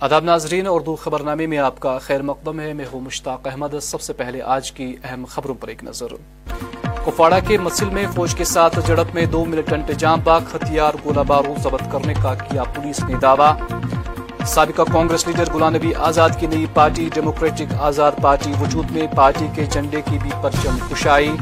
اداب ناظرین، اردو خبرنامے میں آپ کا خیر مقدم ہے۔ میں ہوں مشتاق احمد۔ سب سے پہلے آج کی اہم خبروں پر ایک نظر۔ کپواڑہ کے مسل میں فوج کے ساتھ جڑپ میں دو ملیٹنٹ جام باغ، ہتھیار گولہ بارو ضبط کرنے کا کیا پولیس نے دعویٰ۔ سابقہ کانگریس لیڈر غلام نبی آزاد کی نئی پارٹی، ڈیموکریٹک آزاد پارٹی وجود میں، پارٹی کے جھنڈے کی بھی پرچم کشائی۔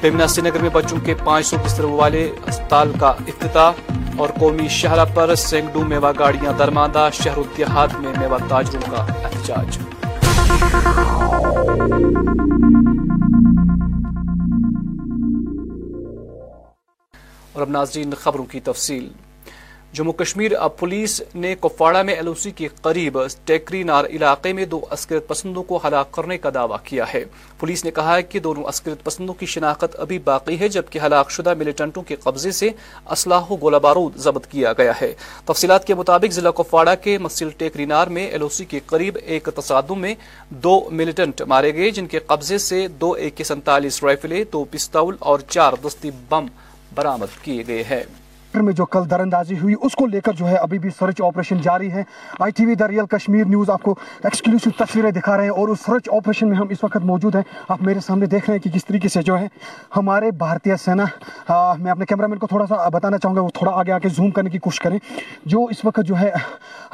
پیمنا سری نگر میں بچوں کے پانچ سو بستر والے اسپتال کا افتتاح اور قومی شہرہ پر سینکڑوں میوہ گاڑیاں درماندہ شہر التحاد میں میوہ تاجروں کا احتجاج۔ اور اب ناظرین خبروں کی تفصیل۔ جموں کشمیر پولیس نے کپواڑہ میں ایل او سی کے قریب ٹیکری نار علاقے میں دو عسکرت پسندوں کو ہلاک کرنے کا دعویٰ کیا ہے۔ پولیس نے کہا ہے کہ دونوں عسکرت پسندوں کی شناخت ابھی باقی ہے، جبکہ ہلاک شدہ ملیٹنٹوں کے قبضے سے اسلحہ و گولہ بارود ضبط کیا گیا ہے۔ تفصیلات کے مطابق ضلع کپواڑہ کے مسل ٹیکری نار میں ایل او سی کے قریب ایک تصادم میں دو ملیٹنٹ مارے گئے، جن کے قبضے سے دو ایک سینتالیس رائفلیں، دو پستول اور چار دستی بم برامد کیے گئے ہیں۔ میں جو کل در اندازی ہوئی، اس کو لے کر جو ہے ابھی بھی سرچ آپریشن جاری ہے۔ I T V the real Kashmir news آپ کو ایکسکلوسو تصویریں دکھا رہے ہیں اور اس سرچ آپریشن میں ہم اس وقت موجود ہیں۔ آپ میرے سامنے دیکھ رہے ہیں کہ کس طریقے سے جو ہے ہمارے بھارتیہ سینا میں اپنے کیمرہ مین کو تھوڑا سا بتانا چاہوں گا، وہ تھوڑا آگے آ کے زوم کرنے کی کوشش کریں۔ جو اس وقت جو ہے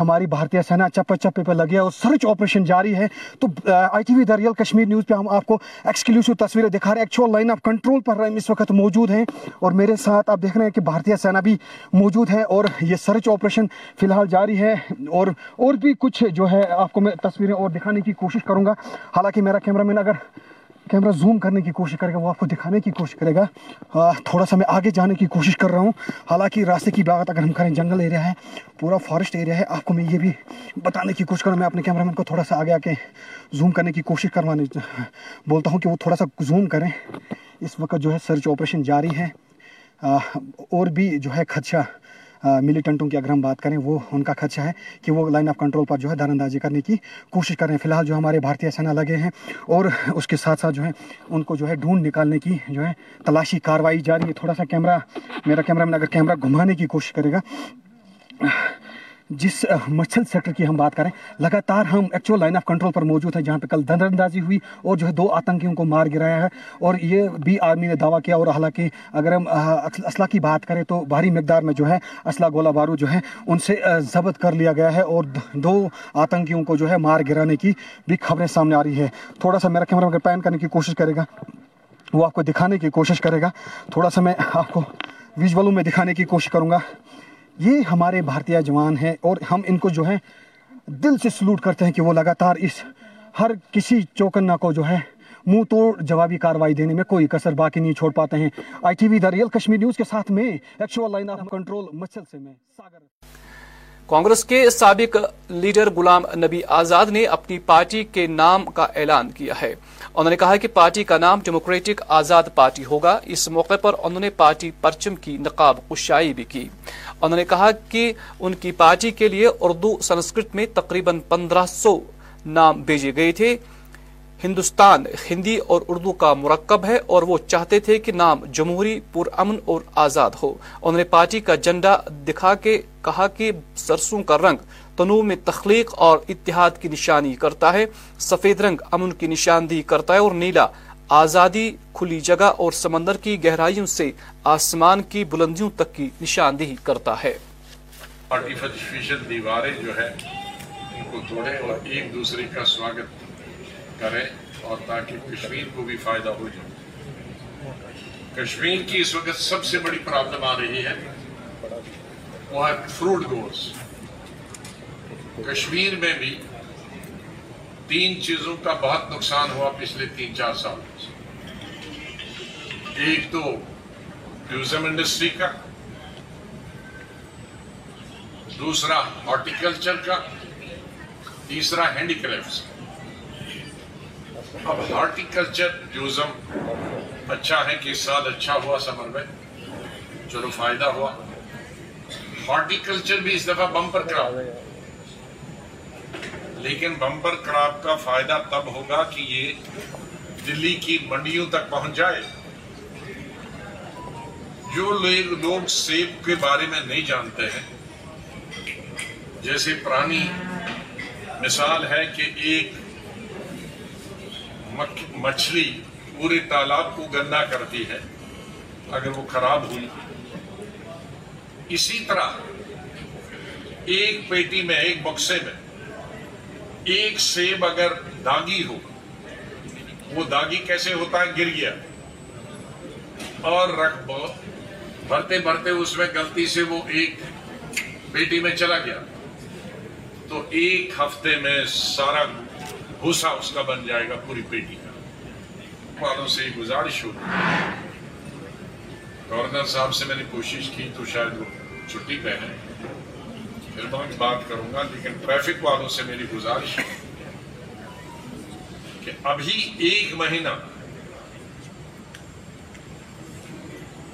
ہماری بھارتیہ سینا چپے چپے پہ لگے اور سرچ آپریشن جاری ہے، تو I T V the real Kashmir news پہ ہم آپ کو ایکسکلوسو تصویریں دکھا رہے ہیں۔ ایکچوئل لائن آف کنٹرول پر اس وقت موجود ہیں۔ اور میرے ساتھ آپ دیکھ رہے ہیں کہ بھارتیہ سینا بھی موجود ہے اور یہ سرچ آپریشن فی الحال جاری ہے اور اور بھی کچھ جو ہے آپ کو میں تصویریں اور دکھانے کی کوشش کروں گا۔ حالانکہ میرا کیمرہ مین اگر کیمرہ زوم کرنے کی کوشش کرے گا، وہ آپ کو دکھانے کی کوشش کرے گا۔ تھوڑا سا میں آگے جانے کی کوشش کر رہا ہوں۔ حالانکہ راستے کی بات اگر ہم کریں، جنگل ایریا ہے، پورا فارسٹ ایریا ہے، آپ کو میں یہ بھی بتانے کی کوشش کروں۔ میں اپنے کیمرہ مین کو تھوڑا سا آگے آ کے زوم کرنے کی کوشش کروانے بولتا ہوں کہ وہ تھوڑا سا زوم کریں۔ اس وقت جو ہے سرچ آپریشن جاری ہے۔ اور بھی جو ہے خدشہ ملیٹنٹوں کی اگر ہم بات کریں، وہ ان کا خدشہ ہے کہ وہ لائن آف کنٹرول پر جو ہے دار اندازی کرنے کی کوشش کر رہے ہیں۔ فی الحال جو ہمارے بھارتیہ سینا لگے ہیں اور اس کے ساتھ ساتھ جو ہے ان کو جو ہے ڈھونڈ نکالنے کی جو ہے تلاشی کاروائی جاری ہے۔ تھوڑا سا کیمرہ، میرا کیمرہ میں اگر کیمرہ گھمانے کی کوشش کرے گا۔ جس مچھل سیکٹر کی ہم بات کریں، لگاتار ہم ایکچوئل لائن آف کنٹرول پر موجود ہیں، جہاں پہ کل دندر اندازی ہوئی اور جو ہے دو آتنکیوں کو مار گرایا ہے اور یہ بھی آرمی نے دعویٰ کیا اور حالانکہ اگر ہم اسلحہ کی بات کریں تو بھاری مقدار میں جو ہے اسلحہ گولہ بارو جو ہے ان سے ضبط کر لیا گیا ہے اور دو آتنکیوں کو جو ہے مار گرانے کی بھی خبریں سامنے آ رہی ہے تھوڑا سا میرا کیمرہ پین کرنے کی کوشش کرے گا۔ وہ آپ کو دکھانے کی کوشش کرے گا۔ تھوڑا سا میں آپ کو ویژولوں میں دکھانے کی کوشش کروں گا۔ یہ ہمارے بھارتیہ جوان ہیں اور ہم ان کو جو ہے دل سے سلوٹ کرتے ہیں کہ وہ لگاتار اس ہر کسی چوکنا کو جو ہے منہ توڑ جوابی کاروائی دینے میں کوئی کسر باقی نہیں چھوڑ پاتے ہیں۔ I T V the real Kashmir news کے ساتھ میں ایکچوئل لائن آف کنٹرول مچھل سے میں ساگر۔ کانگریس کے سابق لیڈر غلام نبی آزاد نے اپنی پارٹی کے نام کا اعلان کیا ہے۔ انہوں نے کہا کہ پارٹی کا نام ڈیموکریٹک آزاد پارٹی ہوگا۔ اس موقع پر انہوں نے پارٹی پرچم کی نقاب کشائی بھی کی۔ انہوں نے کہا کہ ان کی پارٹی کے لیے اردو سنسکرت میں تقریباً پندرہ سو نام بھیجے گئے تھے۔ ہندوستان، ہندی اور اردو کا مرکب ہے اور وہ چاہتے تھے کہ نام جمہوری، پرامن اور آزاد ہو۔ انہوں نے پارٹی کا جنڈا دکھا کے کہا کہ سرسوں کا رنگ تنوع میں تخلیق اور اتحاد کی نشانی کرتا ہے، سفید رنگ امن کی نشاندہی کرتا ہے اور نیلا آزادی کھلی جگہ اور سمندر کی گہرائیوں سے آسمان کی بلندیوں تک کی نشاندہی کرتا ہے۔ دیواریں جو ہے ان کو توڑے اور ایک دوسرے کا سواگت کریں اور تاکہ کشمیر کو بھی فائدہ ہو جائے۔ کشمیر کی اس وقت سب سے بڑی پرابلم آ رہی ہے۔ وہ ہے فروٹ گوز کشمیر میں بھی تین چیزوں کا بہت نقصان ہوا پچھلے تین چار سال۔ ایک تو ٹیوزم انڈسٹری کا۔ دوسرا ہارٹیکلچر کا۔ تیسرا ہینڈی کرافٹس اب ہارٹیکلچر ٹیوزم اچھا ہے کہ سال اچھا ہوا سمر میں چلو فائدہ ہوا۔ ہارٹیکلچر بھی اس دفعہ بمپر کراپ لیکن بمپر کراپ کا فائدہ تب ہوگا کہ یہ دلی کی منڈیوں تک پہنچ جائے۔ جو لوگ سیب کے بارے میں نہیں جانتے ہیں، جیسے پرانی مثال ہے کہ ایک مچھلی پورے تالاب کو گندا کرتی ہے، اگر وہ خراب ہوئی۔ اسی طرح ایک پیٹی میں، ایک بکسے میں ایک سیب اگر داگی ہو، وہ داگی کیسے ہوتا ہے؟ گر گیا۔ اور رکھ بھرتے بھرتے اس میں گلتی سے وہ ایک پیٹی میں چلا گیا۔ تو ایک ہفتے میں سارا بھوسا اس کا بن جائے گا پوری پیٹی کا۔ والوں سے یہ گزارش ہوگی گورنر صاحب سے میں نے کوشش کی تو شاید وہ چھٹی پہ ہیں۔ پھر میں بات کروں گا، لیکن ٹریفک والوں سے میری گزارش ہے کہ ابھی ایک مہینہ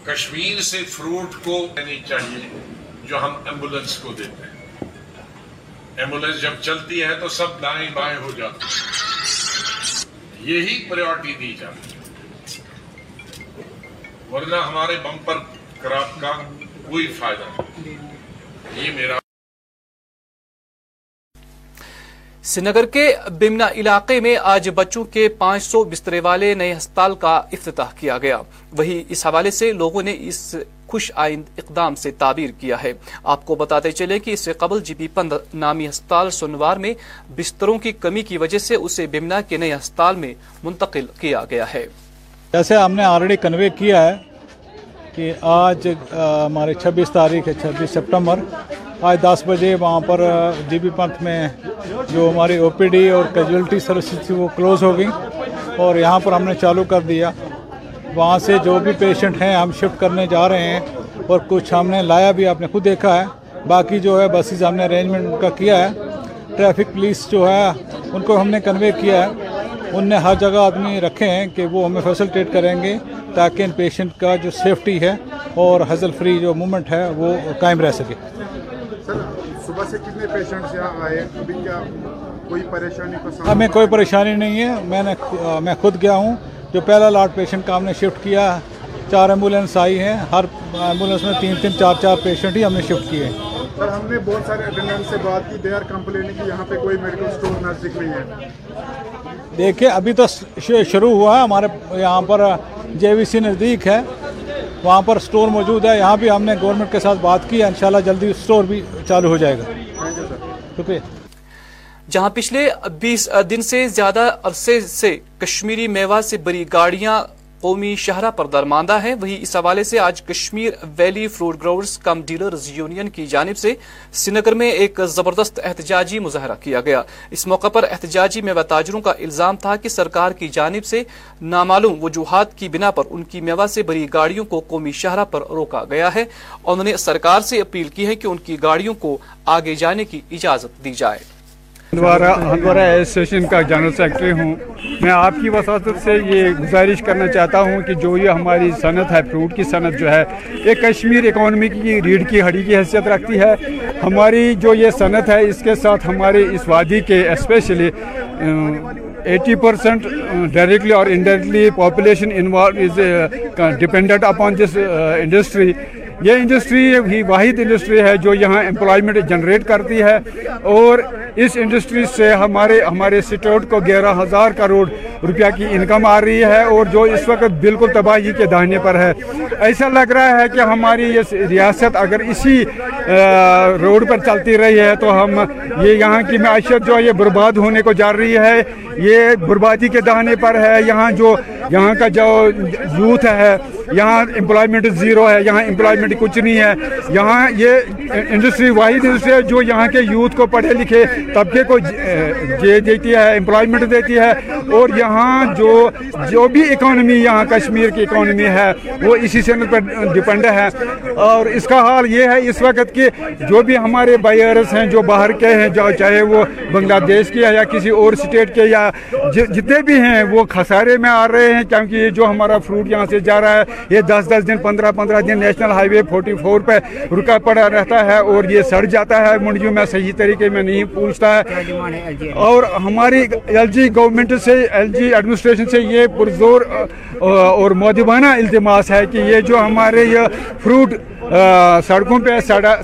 کشمیر سے فروٹ کو دینی چاہیے جو ہم ایمبولنس کو دیتے ہیں۔ ایمبولینس جب چلتی ہے تو سب دائیں بائیں ہو جاتے یہی پریورٹی دی جاتی ہے۔ ورنہ ہمارے بمپر کراپ کا کوئی فائدہ نہیں۔ یہ میرا سنگر کے بمنا علاقے میں آج بچوں کے پانچ سو بسترے والے نئے ہسپتال کا افتتاح کیا گیا۔ وہی اس حوالے سے لوگوں نے اس خوش آئند اقدام سے تعبیر کیا ہے۔ آپ کو بتاتے چلے کہ اس سے قبل جی بی پند نامی ہسپتال سنوار میں بستروں کی کمی کی وجہ سے اسے بمنا کے نئے ہسپتال میں منتقل کیا گیا ہے۔ جیسے ہم نے آلریڈی کنوے کیا ہے کہ آج ہمارے چھبیس تاریخ ہے، چھبیس سپٹمبر آج دس بجے وہاں پر جی بی پنتھ میں جو ہماری او پی ڈی اور کیجولٹی سروسز تھی وہ کلوز ہو گئی اور یہاں پر ہم نے چالو کر دیا۔ وہاں سے جو بھی پیشنٹ ہیں ہم شفٹ کرنے جا رہے ہیں اور کچھ ہم نے لایا بھی آپ نے خود دیکھا ہے۔ باقی جو ہے بسیز ہم نے ارینجمنٹ ان کا کیا ہے۔ ٹریفک پولیس جو ہے ان کو ہم نے کنوے کیا ہے۔ ان نے ہر جگہ آدمی رکھے ہیں کہ وہ ہمیں فیسلٹیٹ کریں گے تاکہ ان پیشنٹ کا جو سیفٹی ہے اور ہزل فری جو مومنٹ ہے وہ قائم رہ سکے۔ ہمیں کوئی پریشانی نہیں ہے۔ میں نے میں خود گیا ہوں۔ جو پہلا لاٹ پیشنٹ کا ہم نے شفٹ کیا چار ایمبولینس آئی ہیں ہر ایمبولینس میں تین تین چار چار پیشنٹ ہی ہم نے شفٹ کیے۔ ہیں سر ہم نے بہت سارے اٹینڈنٹ سے بات کی دے آر کمپلیننگ کہ یہاں پہ کوئی میڈیکل اسٹور نزدیک نہیں ہے۔ دیکھیں ابھی تو شروع ہوا ہے ہمارے یہاں پر جے وی سی نزدیک ہے وہاں پر اسٹور موجود ہے۔ یہاں بھی ہم نے گورنمنٹ کے ساتھ بات کی ہے انشاءاللہ جلدی اسٹور بھی چالو ہو جائے گا۔ شکریہ۔ جہاں پچھلے بیس دن سے زیادہ عرصے سے کشمیری میوہ سے بری گاڑیاں قومی شہرہ پر درماندہ ہیں۔ وہی اس حوالے سے آج Kashmir valley fruit growers cum dealers union کی جانب سے سنگر میں ایک زبردست احتجاجی مظاہرہ کیا گیا۔ اس موقع پر احتجاجی میوہ تاجروں کا الزام تھا کہ سرکار کی جانب سے نامعلوم وجوہات کی بنا پر ان کی میوہ سے بری گاڑیوں کو قومی شہرہ پر روکا گیا ہے۔ انہوں نے سرکار سے اپیل کی ہے کہ ان کی گاڑیوں کو آگے جانے کی اجازت دی جائے۔ ہندوارا ہندوارہ ایسوسیشن کا جنرل سیکٹری ہوں۔ میں آپ کی وساطت سے یہ گزارش کرنا چاہتا ہوں کہ جو یہ ہماری صنعت ہے فروٹ کی صنعت جو ہے، یہ کشمیر اکانومی کی ریڑھ کی ہڑی کی حیثیت رکھتی ہے۔ ہماری جو یہ صنعت ہے، اس کے ساتھ ہمارے اس وادی کے اسپیشلی ایٹی پرسنٹ ڈائریکٹلی اور indirectly population is dependent upon this industry یہ انڈسٹری ہی واحد انڈسٹری ہے جو یہاں امپلائمنٹ جنریٹ کرتی ہے اور اس انڈسٹری سے ہمارے ہمارے سٹیوٹ کو گیارہ ہزار کروڑ روپیہ کی انکم آ رہی ہے اور جو اس وقت بالکل تباہی کے دہانے پر ہے۔ ایسا لگ رہا ہے کہ ہماری یہ ریاست اگر اسی روڈ پر چلتی رہی ہے تو ہم یہ یہاں کی معیشت جو یہ برباد ہونے کو جا رہی ہے۔ یہ بربادی کے دہانے پر ہے۔ یہاں جو، یہاں کا جو یوتھ ہے، یہاں امپلائمنٹ زیرو ہے، یہاں امپلائمنٹ کچھ نہیں ہے۔ یہاں یہ انڈسٹری، واحد انڈسٹری ہے جو یہاں کے یوتھ کو پڑھے لکھے طبقے کو جے دیتی ہے امپلائمنٹ دیتی ہے، اور یہاں جو جو بھی اکانومی یہاں کشمیر کی اکانومی ہے، وہ اسی صنعت پر ڈپینڈ ہے۔ اور اس کا حال یہ ہے اس وقت کہ جو بھی ہمارے بائرس ہیں جو باہر کے ہیں، جو چاہے وہ بنگلہ دیش کے یا کسی اور سٹیٹ کے یا جی-, جتنے بھی ہیں، وہ خسارے میں آ رہے ہیں کیونکہ یہ جو ہمارا فروٹ یہاں سے جا رہا ہے، یہ دس دس دن، پندرہ پندرہ دن national highway forty four پہ رکا پڑا رہتا ہے اور یہ سڑ جاتا ہے، منڈیوں میں صحیح طریقے میں نہیں پوچھتا ہے۔ اور ہماری ایل جی گورنمنٹ سے، ایل جی ایڈمنسٹریشن سے یہ پرزور اور مودبانہ التماس ہے کہ یہ جو ہمارے یہ فروٹ سڑکوں پہ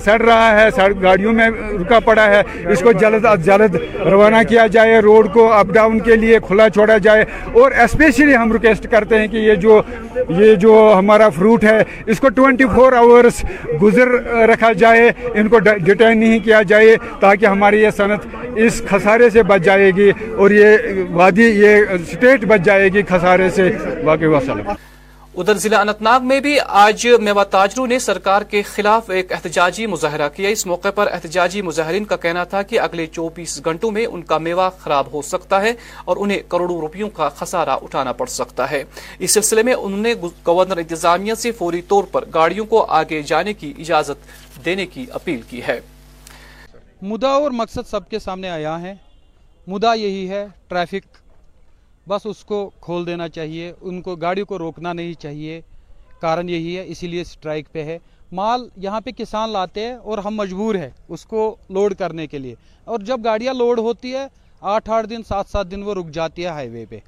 سڑ رہا ہے سڑک گاڑیوں میں رکا پڑا ہے۔ اس کو جلد از جلد روانہ کیا جائے، روڈ کو اپ ڈاؤن کے لیے کھلا چھوڑا جائے۔ اور اسپیشلی ہم ریکویسٹ کرتے ہیں کہ یہ جو یہ جو ہمارا فروٹ ہے، اس کو ٹوئنٹی فور آورس گزر رکھا جائے۔ ان کو ڈیٹین نہیں کیا جائے تاکہ ہماری یہ صنعت اس خسارے سے بچ جائے گی اور یہ وادی، یہ اسٹیٹ بچ جائے گی خسارے سے۔ واقعی وسلم۔ ادھر ضلع انت ناگ میں بھی آج میوہ تاجروں نے سرکار کے خلاف ایک احتجاجی مظاہرہ کیا۔ اس موقع پر احتجاجی مظاہرین کا کہنا تھا کہ اگلے چوبیس گھنٹوں میں ان کا میوہ خراب ہو سکتا ہے اور انہیں کروڑوں روپیوں کا خسارہ اٹھانا پڑ سکتا ہے۔ اس سلسلے میں انہوں نے گورنر انتظامیہ سے فوری طور پر گاڑیوں کو آگے جانے کی اجازت دینے کی اپیل کی ہے۔ مدعا اور مقصد سب کے سامنے آیا ہے۔ مدعا یہی ہے، ٹریفک بس اس کو کھول دینا چاہیے، ان کو گاڑی کو روکنا نہیں چاہیے۔ کارن یہی ہے، اسی لیے اسٹرائک پہ ہے۔ مال یہاں پہ کسان لاتے ہیں اور ہم مجبور ہیں اس کو لوڈ کرنے کے لیے۔ اور جب گاڑیاں لوڈ ہوتی ہے آٹھ آٹھ دن، سات سات دن وہ رک جاتی ہے ہائی وے پہ۔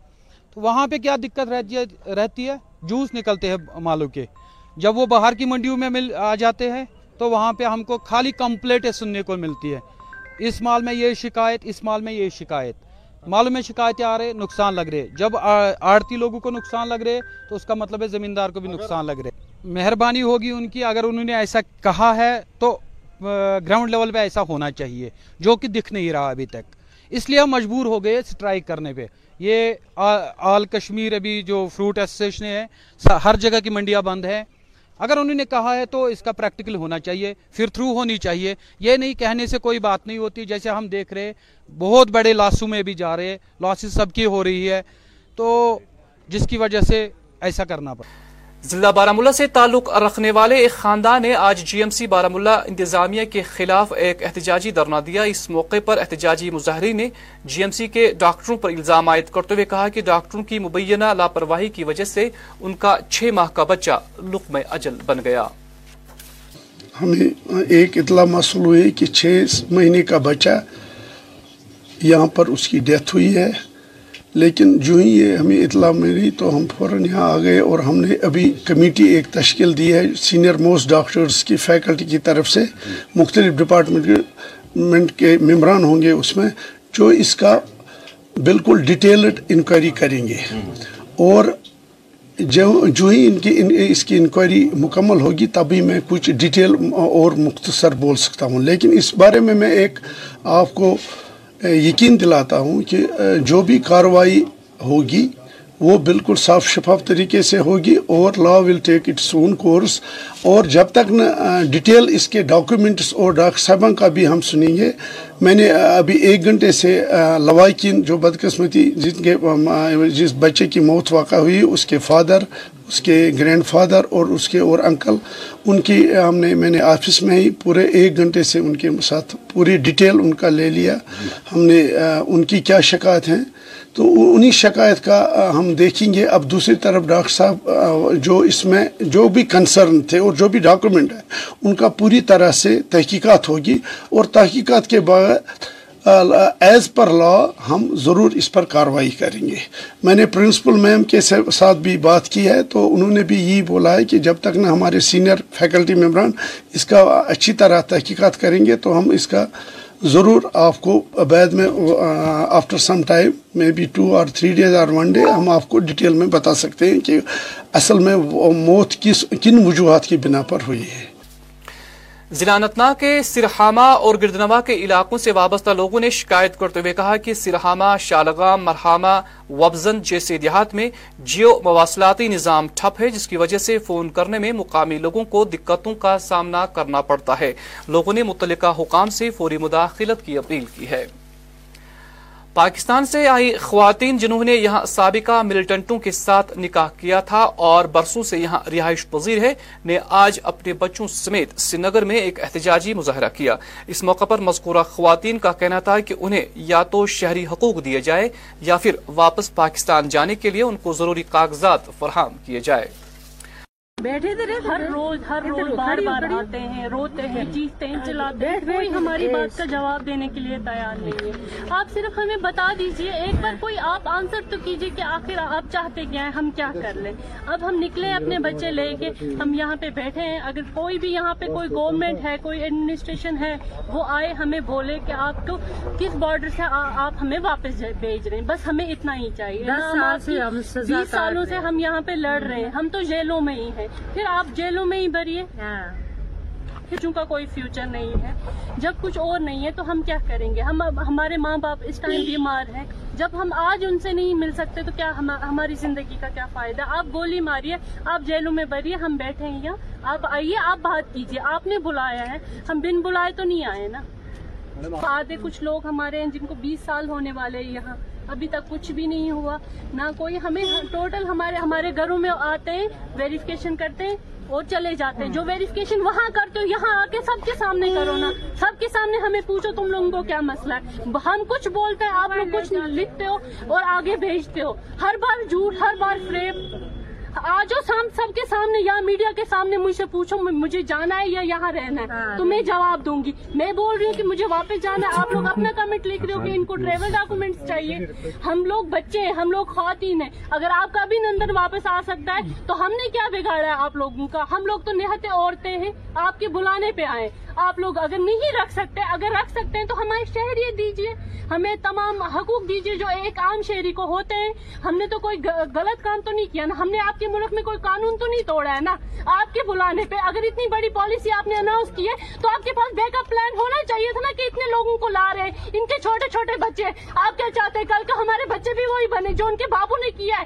تو وہاں پہ کیا دقت رہتی ہے رہتی ہے؟ جوس نکلتے ہیں مالوں کے۔ جب وہ باہر کی منڈیوں میں مل، آ جاتے ہیں، تو وہاں پہ ہم کو خالی کمپلیٹیں سننے کو ملتی ہے اس مال میں یہ شکایت، اس مال میں یہ شکایت۔ معلوم ہے شکایتیں آ رہے نقصان لگ رہے۔ جب آڑتی لوگوں کو نقصان لگ رہے تو اس کا مطلب ہے زمیندار کو بھی نقصان لگ رہے۔ مہربانی ہوگی ان کی اگر انہوں نے ایسا کہا ہے تو گراؤنڈ لیول پہ ایسا ہونا چاہیے جو کہ دکھ نہیں رہا ابھی تک۔ اس لیے ہم مجبور ہو گئے سٹرائک کرنے پہ۔ یہ آل کشمیر ابھی جو فروٹ ایسوسیشن ہے ہر جگہ کی منڈیاں بند ہیں۔ اگر انہوں نے کہا ہے تو اس کا پریکٹیکل ہونا چاہیے، پھر تھرو ہونی چاہیے۔ یہ نہیں کہنے سے کوئی بات نہیں ہوتی، جیسے ہم دیکھ رہے بہت بڑے لاسوں میں بھی جا رہے لاسز سب کی ہو رہی ہے۔ تو جس کی وجہ سے ایسا کرنا پڑا ضلع بارہ سے تعلق رکھنے والے ایک خاندان نے آج جی ایم سی بارہ انتظامیہ کے خلاف ایک احتجاجی دھرنا دیا۔ اس موقع پر احتجاجی مظاہرین نے جی ایم سی کے ڈاکٹروں پر الزام عائد کرتے ہوئے کہا کہ ڈاکٹروں کی مبینہ لاپرواہی کی وجہ سے ان کا چھ ماہ کا بچہ لقم اجل بن گیا۔ ہمیں ایک اطلاع محصول ہوئی کہ چھ مہینے کا بچہ یہاں پر اس کی ڈیتھ ہوئی ہے۔ لیکن جو ہی یہ ہمیں اطلاع ملی تو ہم فوراً یہاں آ گئے اور ہم نے ابھی کمیٹی ایک تشکیل دی ہے سینئر موسٹ ڈاکٹرز کی فیکلٹی کی طرف سے مختلف ڈپارٹمنٹ کے ممبران ہوں گے اس میں جو اس کا بالکل ڈیٹیلڈ انکوائری کریں گے اور جو جو ہی ان کی ان اس کی انکوائری مکمل ہوگی تبھی میں کچھ ڈیٹیل اور مختصر بول سکتا ہوں لیکن اس بارے میں میں ایک آپ کو یقین دلاتا ہوں کہ جو بھی کارروائی ہوگی، وہ بالکل صاف شفاف طریقے سے ہوگی اور لا ول ٹیک اٹس اون کورس اور جب تک نہ ڈیٹیل اس کے ڈاکومنٹس اور ڈاکٹر صاحبہ کا بھی ہم سنیں گے، میں نے ابھی ایک گھنٹے سے لواکین جو بدقسمتی، جن کے جس بچے کی موت واقع ہوئی، اس کے فادر اس کے گرینڈ فادر اور اس کے اور انکل، ان کی ہم نے، میں نے آفس میں ہی پورے ایک گھنٹے سے ان کے ساتھ پوری ڈیٹیل ان کا لے لیا۔ ہم نے ان کی کیا شکایت ہیں؟ تو انہی شکایت کا ہم دیکھیں گے۔ اب دوسری طرف ڈاکٹر صاحب جو اس میں جو بھی کنسرن تھے اور جو بھی ڈاکومنٹ ہے، ان کا پوری طرح سے تحقیقات ہوگی۔ اور تحقیقات کے بعد ایز پر لا ہم ضرور اس پر کاروائی کریں گے۔ میں نے پرنسپل میم کے ساتھ بھی بات کی ہے، تو انہوں نے بھی یہی بولا ہے کہ جب تک نہ ہمارے سینئر فیکلٹی ممبران اس کا اچھی طرح تحقیقات کریں گے، تو ہم اس کا ضرور آپ کو بعد میں آفٹر سم ٹائم میں بی ٹو اور تھری ڈیز اور ون ڈے ہم آپ کو ڈیٹیل میں بتا سکتے ہیں کہ اصل میں موت کس کن وجوہات کی بنا پر ہوئی ہے۔ ضلع انتنا کے سرحامہ اور گردنوا کے علاقوں سے وابستہ لوگوں نے شکایت کرتے ہوئے کہا کہ سرحامہ شالغام مرحامہ، وبزن جیسے دیہات میں جیو مواصلاتی نظام ٹھپ ہے، جس کی وجہ سے فون کرنے میں مقامی لوگوں کو دقتوں کا سامنا کرنا پڑتا ہے۔ لوگوں نے متعلقہ حکام سے فوری مداخلت کی اپیل کی ہے۔ پاکستان سے آئی خواتین جنہوں نے یہاں سابقہ ملیٹنٹوں کے ساتھ نکاح کیا تھا اور برسوں سے یہاں رہائش پذیر ہے، نے آج اپنے بچوں سمیت سنگر میں ایک احتجاجی مظاہرہ کیا۔ اس موقع پر مذکورہ خواتین کا کہنا تھا کہ انہیں یا تو شہری حقوق دیے جائے یا پھر واپس پاکستان جانے کے لیے ان کو ضروری کاغذات فراہم کیے جائے بیٹھے تھے ہر روز ہر روز بار بار آتے ہیں روتے ہیں چیختے ہیں چلاتے ہیں کوئی ہماری بات کا جواب دینے کے لیے تیار نہیں ہے۔ آپ صرف ہمیں بتا دیجیے ایک بار کوئی آپ آنسر تو کیجیے کہ آخر آپ چاہتے کیا ہیں ہم کیا کر لیں۔ اب ہم نکلے اپنے بچے لے کے ہم یہاں پہ بیٹھے ہیں۔ اگر کوئی بھی یہاں پہ کوئی گورنمنٹ ہے کوئی ایڈمنسٹریشن ہے وہ آئے ہمیں بولے کہ آپ کو کس بارڈر سے آپ ہمیں واپس بھیج رہے ہیں۔ بس ہمیں اتنا ہی چاہیے۔ بیس سالوں سے ہم یہاں پہ لڑ رہے ہیں۔ ہم تو جیلوں میں ہی ہیں۔ پھر آپ جیلوں میں ہی بھریے۔ ہاں۔ بچوں کا کوئی فیوچر نہیں ہے۔ جب کچھ اور نہیں ہے تو ہم کیا کریں گے؟ ہم ہمارے ماں باپ اس ٹائم بیمار ہیں۔ جب ہم آج ان سے نہیں مل سکتے تو کیا ہماری زندگی کا کیا فائدہ؟ آپ گولی ماریے، آپ جیلوں میں بھریے، ہم بیٹھے ہیں یہاں آپ آئیے، آپ بات کیجیے۔ آپ نے بلایا ہے۔ ہم بن بلائے تو نہیں آئے نا۔ آدھے کچھ لوگ ہمارے ہیں جن کو بیس سال ہونے والے ہیں یہاں۔ ابھی تک کچھ بھی نہیں ہوا۔ نہ کوئی ہمیں ٹوٹل ہمارے ہمارے گھروں میں آتے ہیں ویریفکیشن کرتے ہیں اور چلے جاتے ہیں۔ جو ویریفکیشن وہاں کرتے ہو، یہاں آ کے سب کے سامنے کرو نا۔ سب کے سامنے ہمیں پوچھو تم لوگوں کو کیا مسئلہ ہے۔ ہم کچھ بولتے ہیں، آپ لوگ کچھ لکھتے ہو اور آگے بھیجتے ہو۔ ہر بار جھوٹ، ہر بار فریب۔ آج سب کے سامنے یا میڈیا کے سامنے مجھ سے پوچھو مجھے جانا ہے یا یہاں رہنا ہے؟ ہاں۔ تو میں جواب دوں گی۔ میں بول رہی ہوں کہ مجھے واپس جانا ہے۔ آپ لوگ اپنا کمنٹ لکھ رہے ہو کہ ان کو ٹریول ڈاکومنٹس چاہیے۔ ہم لوگ بچے ہیں ہم لوگ خواتین ہیں۔ اگر آپ کا بھی نندن واپس آ سکتا ہے تو ہم نے کیا بگاڑا ہے آپ لوگوں کا؟ ہم لوگ تو نہتے عورتیں ہیں۔ آپ کے بلانے پہ آئے۔ آپ لوگ اگر نہیں رکھ سکتے اگر رکھ سکتے ہیں تو ہمارے شہریت دیجیے ہمیں تمام حقوق دیجیے جو ایک عام شہری کو ہوتے ہیں۔ ہم نے تو کوئی غلط کام تو نہیں کیا نا؟ ہم نے آپ کے ملک میں کوئی قانون تو نہیں توڑا ہے نا؟ آپ کے بلانے پہ اگر اتنی بڑی پالیسی آپ نے اناؤنس کی ہے تو آپ کے پاس بیک اپ پلان ہونا چاہیے تھا نا کہ اتنے لوگوں کو لا رہے ہیں ان کے چھوٹے چھوٹے بچے۔ آپ کیا چاہتے ہیں کل کا ہمارے بچے بھی وہی بنے جو ان کے بابو نے کیا ہے؟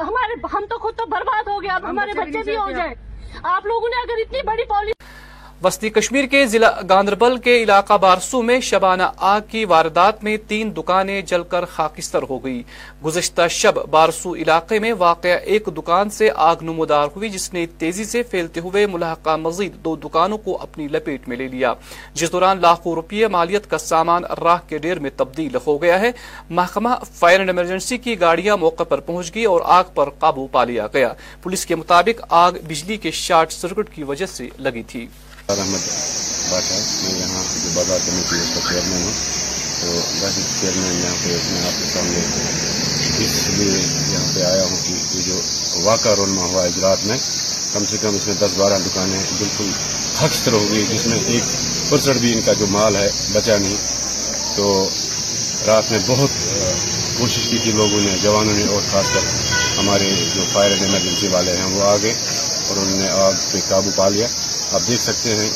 ہمارے ہم تو خود تو برباد ہو گیا اب ہمارے بچے بھی ہو جائے آپ لوگوں نے اگر اتنی بڑی پالیسی وسطی کشمیر کے ضلع گاندربل کے علاقہ بارسو میں شبانہ آگ کی واردات میں تین دکانیں جل کر خاکستر ہو گئی گزشتہ شب بارسو علاقے میں واقع ایک دکان سے آگ نمودار ہوئی، جس نے تیزی سے پھیلتے ہوئے ملاحقہ مزید دو دکانوں کو اپنی لپیٹ میں لے لیا۔ جس دوران لاکھوں روپیے مالیت کا سامان راہ کے ڈیر میں تبدیل ہو گیا ہے۔ محکمہ فائر اینڈ ایمرجنسی کی گاڑیاں موقع پر پہنچ گئی اور آگ پر قابو پا لیا گیا۔ پولیس کے مطابق آگ بجلی کے شارٹ سرکٹ کی وجہ سے لگی تھی۔ احمد باٹا میں یہاں جو بازار کمیٹی اس کا چیئرمین ہوں۔ تو ویسے چیئرمین یہاں پہ میں آپ کے سامنے اس لیے یہاں پہ آیا ہوں کہ یہ جو واقعہ رونما ہوا اجرات میں، کم سے کم اس میں دس بارہ دکانیں بالکل خستر ہو گئی، جس میں ایک پرسنٹ بھی ان کا جو مال ہے بچا نہیں۔ تو رات میں بہت کوشش کی تھی لوگوں نے، جوانوں نے اور خاص کر ہمارے جو فائر اینڈ ایمرجنسی والے ہیں، وہ آگے اور انہوں نے آگ پہ قابو پا لیا۔ آپ دیکھ سکتے ہیں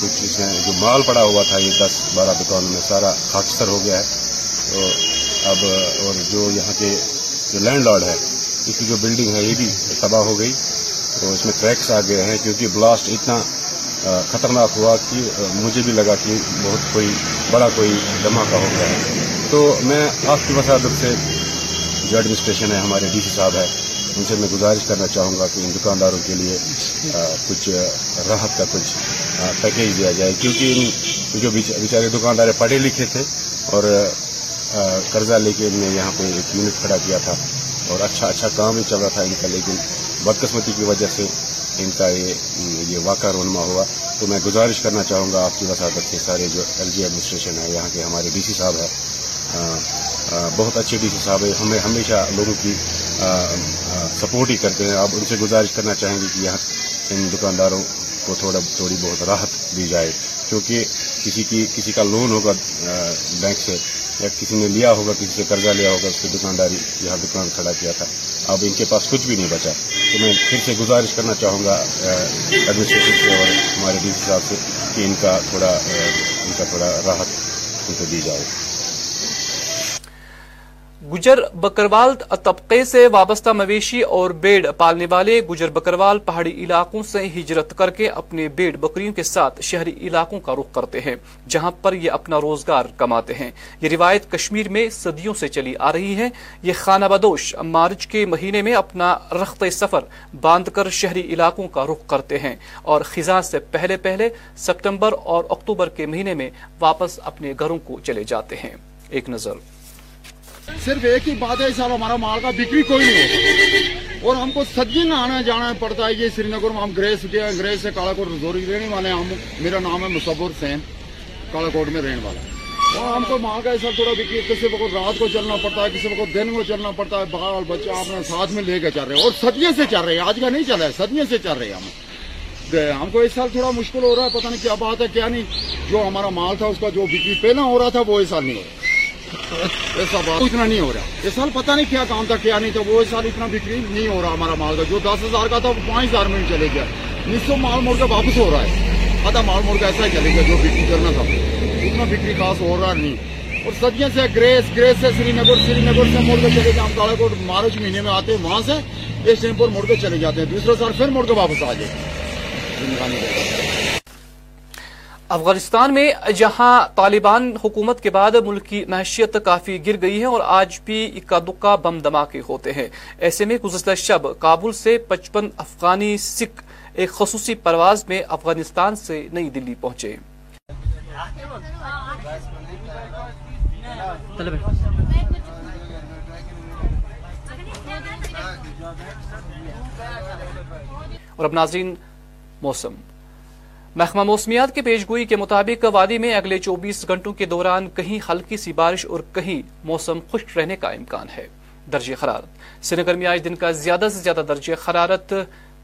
کچھ اس میں جو مال پڑا ہوا تھا، یہ دس بارہ دکانوں میں سارا خاکستر ہو گیا ہے۔ تو اب، اور جو یہاں کے جو لینڈ لارڈ ہے اس کی جو بلڈنگ ہے، یہ بھی تباہ ہو گئی۔ تو اس میں کریکس آ گئے ہیں، کیونکہ بلاسٹ اتنا خطرناک ہوا کہ مجھے بھی لگا کہ بہت کوئی، بڑا کوئی دھماکہ ہو گیا ہے۔ تو میں آپ کی وسادت سے جو ایڈمنسٹریشن ہے، ہمارے ڈی سی صاحب ہے ان سے میں گزارش کرنا چاہوں گا کہ ان دکانداروں کے لیے کچھ راحت کا کچھ پیکیج دیا جائے۔ کیونکہ ان جو بیچارے دکاندار پڑھے لکھے تھے اور قرضہ لے کے ان نے یہاں پہ ایک یونٹ کھڑا کیا تھا اور اچھا اچھا کام بھی چل رہا تھا ان کا، لیکن بدقسمتی کی وجہ سے ان کا یہ واقعہ رونما ہوا۔ تو میں گزارش کرنا چاہوں گا آپ کی وساطت کے سارے جو ایل جی ایڈمنسٹریشن ہے یہاں کے ہمارے ڈی سی صاحب ہے بہت اچھے ڈی سی صاحب ہے ہمیں ہمیشہ لوگوں کی سپورٹ ہی کرتے ہیں۔ آپ ان سے گزارش کرنا چاہیں گے کہ یہاں ان دکانداروں کو تھوڑا تھوڑی بہت راحت دی جائے۔ کیونکہ کسی کی کسی کا لون ہوگا بینک سے، یا کسی نے لیا ہوگا، کسی سے قرضہ لیا ہوگا، اس کی دکانداری یہاں دکان کھڑا کیا تھا۔ اب ان کے پاس کچھ بھی نہیں بچا۔ تو میں پھر سے گزارش کرنا چاہوں گا ایڈمنسٹریشن سے اور ہمارے ڈی سی صاحب سے کہ ان کا تھوڑا ان کا تھوڑا راحت ان کو دی جائے۔ گجر بکروال طبقے سے وابستہ مویشی اور بیڑ پالنے والے گجر بکروال پہاڑی علاقوں سے ہجرت کر کے اپنے بیڑ بکریوں کے ساتھ شہری علاقوں کا رخ کرتے ہیں، جہاں پر یہ اپنا روزگار کماتے ہیں۔ یہ روایت کشمیر میں صدیوں سے چلی آ رہی ہے۔ یہ خانہ بدوش مارچ کے مہینے میں اپنا رخت سفر باندھ کر شہری علاقوں کا رخ کرتے ہیں اور خزاں سے پہلے پہلے ستمبر اور اکتوبر کے مہینے میں واپس اپنے گھروں کو چلے جاتے ہیں۔ ایک نظر۔ صرف ایک ہی بات ہے صاحب ہمارا مال کا بکری کوئی نہیں ہے۔ اور ہم کو سجن آنا جانا پڑتا ہے۔ یہ سری نگر میں ہم گریس کے ہیں۔ گریس سے کالا کوٹ رزوری رہنے والے ہیں۔ ہم، میرا نام ہے مصور سین کالا کوٹ میں رہنے والا اور ہم کو ماں کا ایسا تھوڑا بھی کسی وقت رات کو چلنا پڑتا ہے، کسی وقت دن کو چلنا پڑتا ہے۔ بال بچہ اپنے ساتھ میں لے کے چل رہے ہیں۔ اور صدیے سے چل رہے ہیں۔ آج کا نہیں چل رہا ہے صدیے سے چل رہے ہیں ہم۔ ہم کو اس سال تھوڑا مشکل ہو رہا ہے۔ پتہ نہیں کیا بات ہے، کیا نہیں۔ جو ہمارا مال تھا، اس کا جو بکری پہلا ہو رہا تھا، وہ اس سال نہیں ہو رہا۔ ایسا بات۔ اتنا نہیں ہو رہا۔ اس سال پتہ نہیں کیا کام تھا، کیا نہیں تھا، وہ اس سال اتنا بکری نہیں ہو رہا ہمارا مال کا۔ جو دس ہزار کا تھا، وہ پانچ ہزار میں چلے گیا۔ نصف مال موڑ کے واپس ہو رہا ہے۔ آدھا مال موڑ کے ایسا ہی چلے گیا جو بکری کرنا تھا۔ اتنا بکری خاص ہو رہا نہیں۔ اور صدیوں سے گریس گریس سے سری نگر سری نگر سے موڑ کے چلے گئے۔ ہم کالا کوٹ مارچ مہینے میں آتے ہیں، وہاں سے اس ٹائم پر موڑ کے چلے جاتے ہیں۔ دوسرے سال پھر موڑ کے واپس آ جائے۔ افغانستان میں جہاں طالبان حکومت کے بعد ملک کی معیشت کافی گر گئی ہے اور آج بھی اکا دکا بم دھماکے ہوتے ہیں۔ ایسے میں گزشتہ شب کابل سے پچپن افغانی سکھ ایک خصوصی پرواز میں افغانستان سے نئی دلی پہنچے۔ اور اب ناظرین، موسم۔ محکمہ موسمیات کے پیشگوئی کے مطابق وادی میں اگلے چوبیس گھنٹوں کے دوران کہیں ہلکی سی بارش اور کہیں موسم خشک رہنے کا امکان ہے۔ درجہ حرارت سری نگر میں آج دن کا زیادہ سے زیادہ درجہ حرارت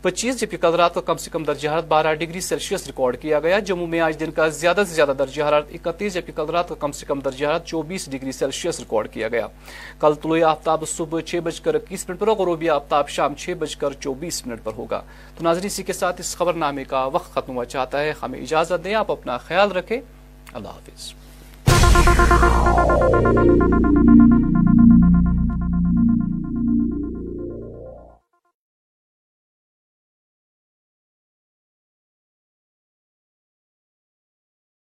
پچیس جبکہ کل رات کا کم سے کم درجہ حرارت بارہ ڈگری سیلسیس ریکارڈ کیا گیا۔ جموں میں آج دن کا زیادہ سے زیادہ درجہ حرارت اکتیس جبکہ کل رات کا کم سے کم درجہ حرارت چوبیس ڈگری سیلسیس ریکارڈ کیا گیا۔ کل طلوع آفتاب صبح چھ بج کر اکیس منٹ پر اور غروبی آفتاب شام چھ بج کر چوبیس منٹ پر ہوگا۔ تو ناظرین، اسی کے ساتھ اس خبر نامے کا وقت ختم ہوا چاہتا ہے۔ ہمیں اجازت دیں، آپ اپنا خیال رکھیں۔ اللہ حافظ۔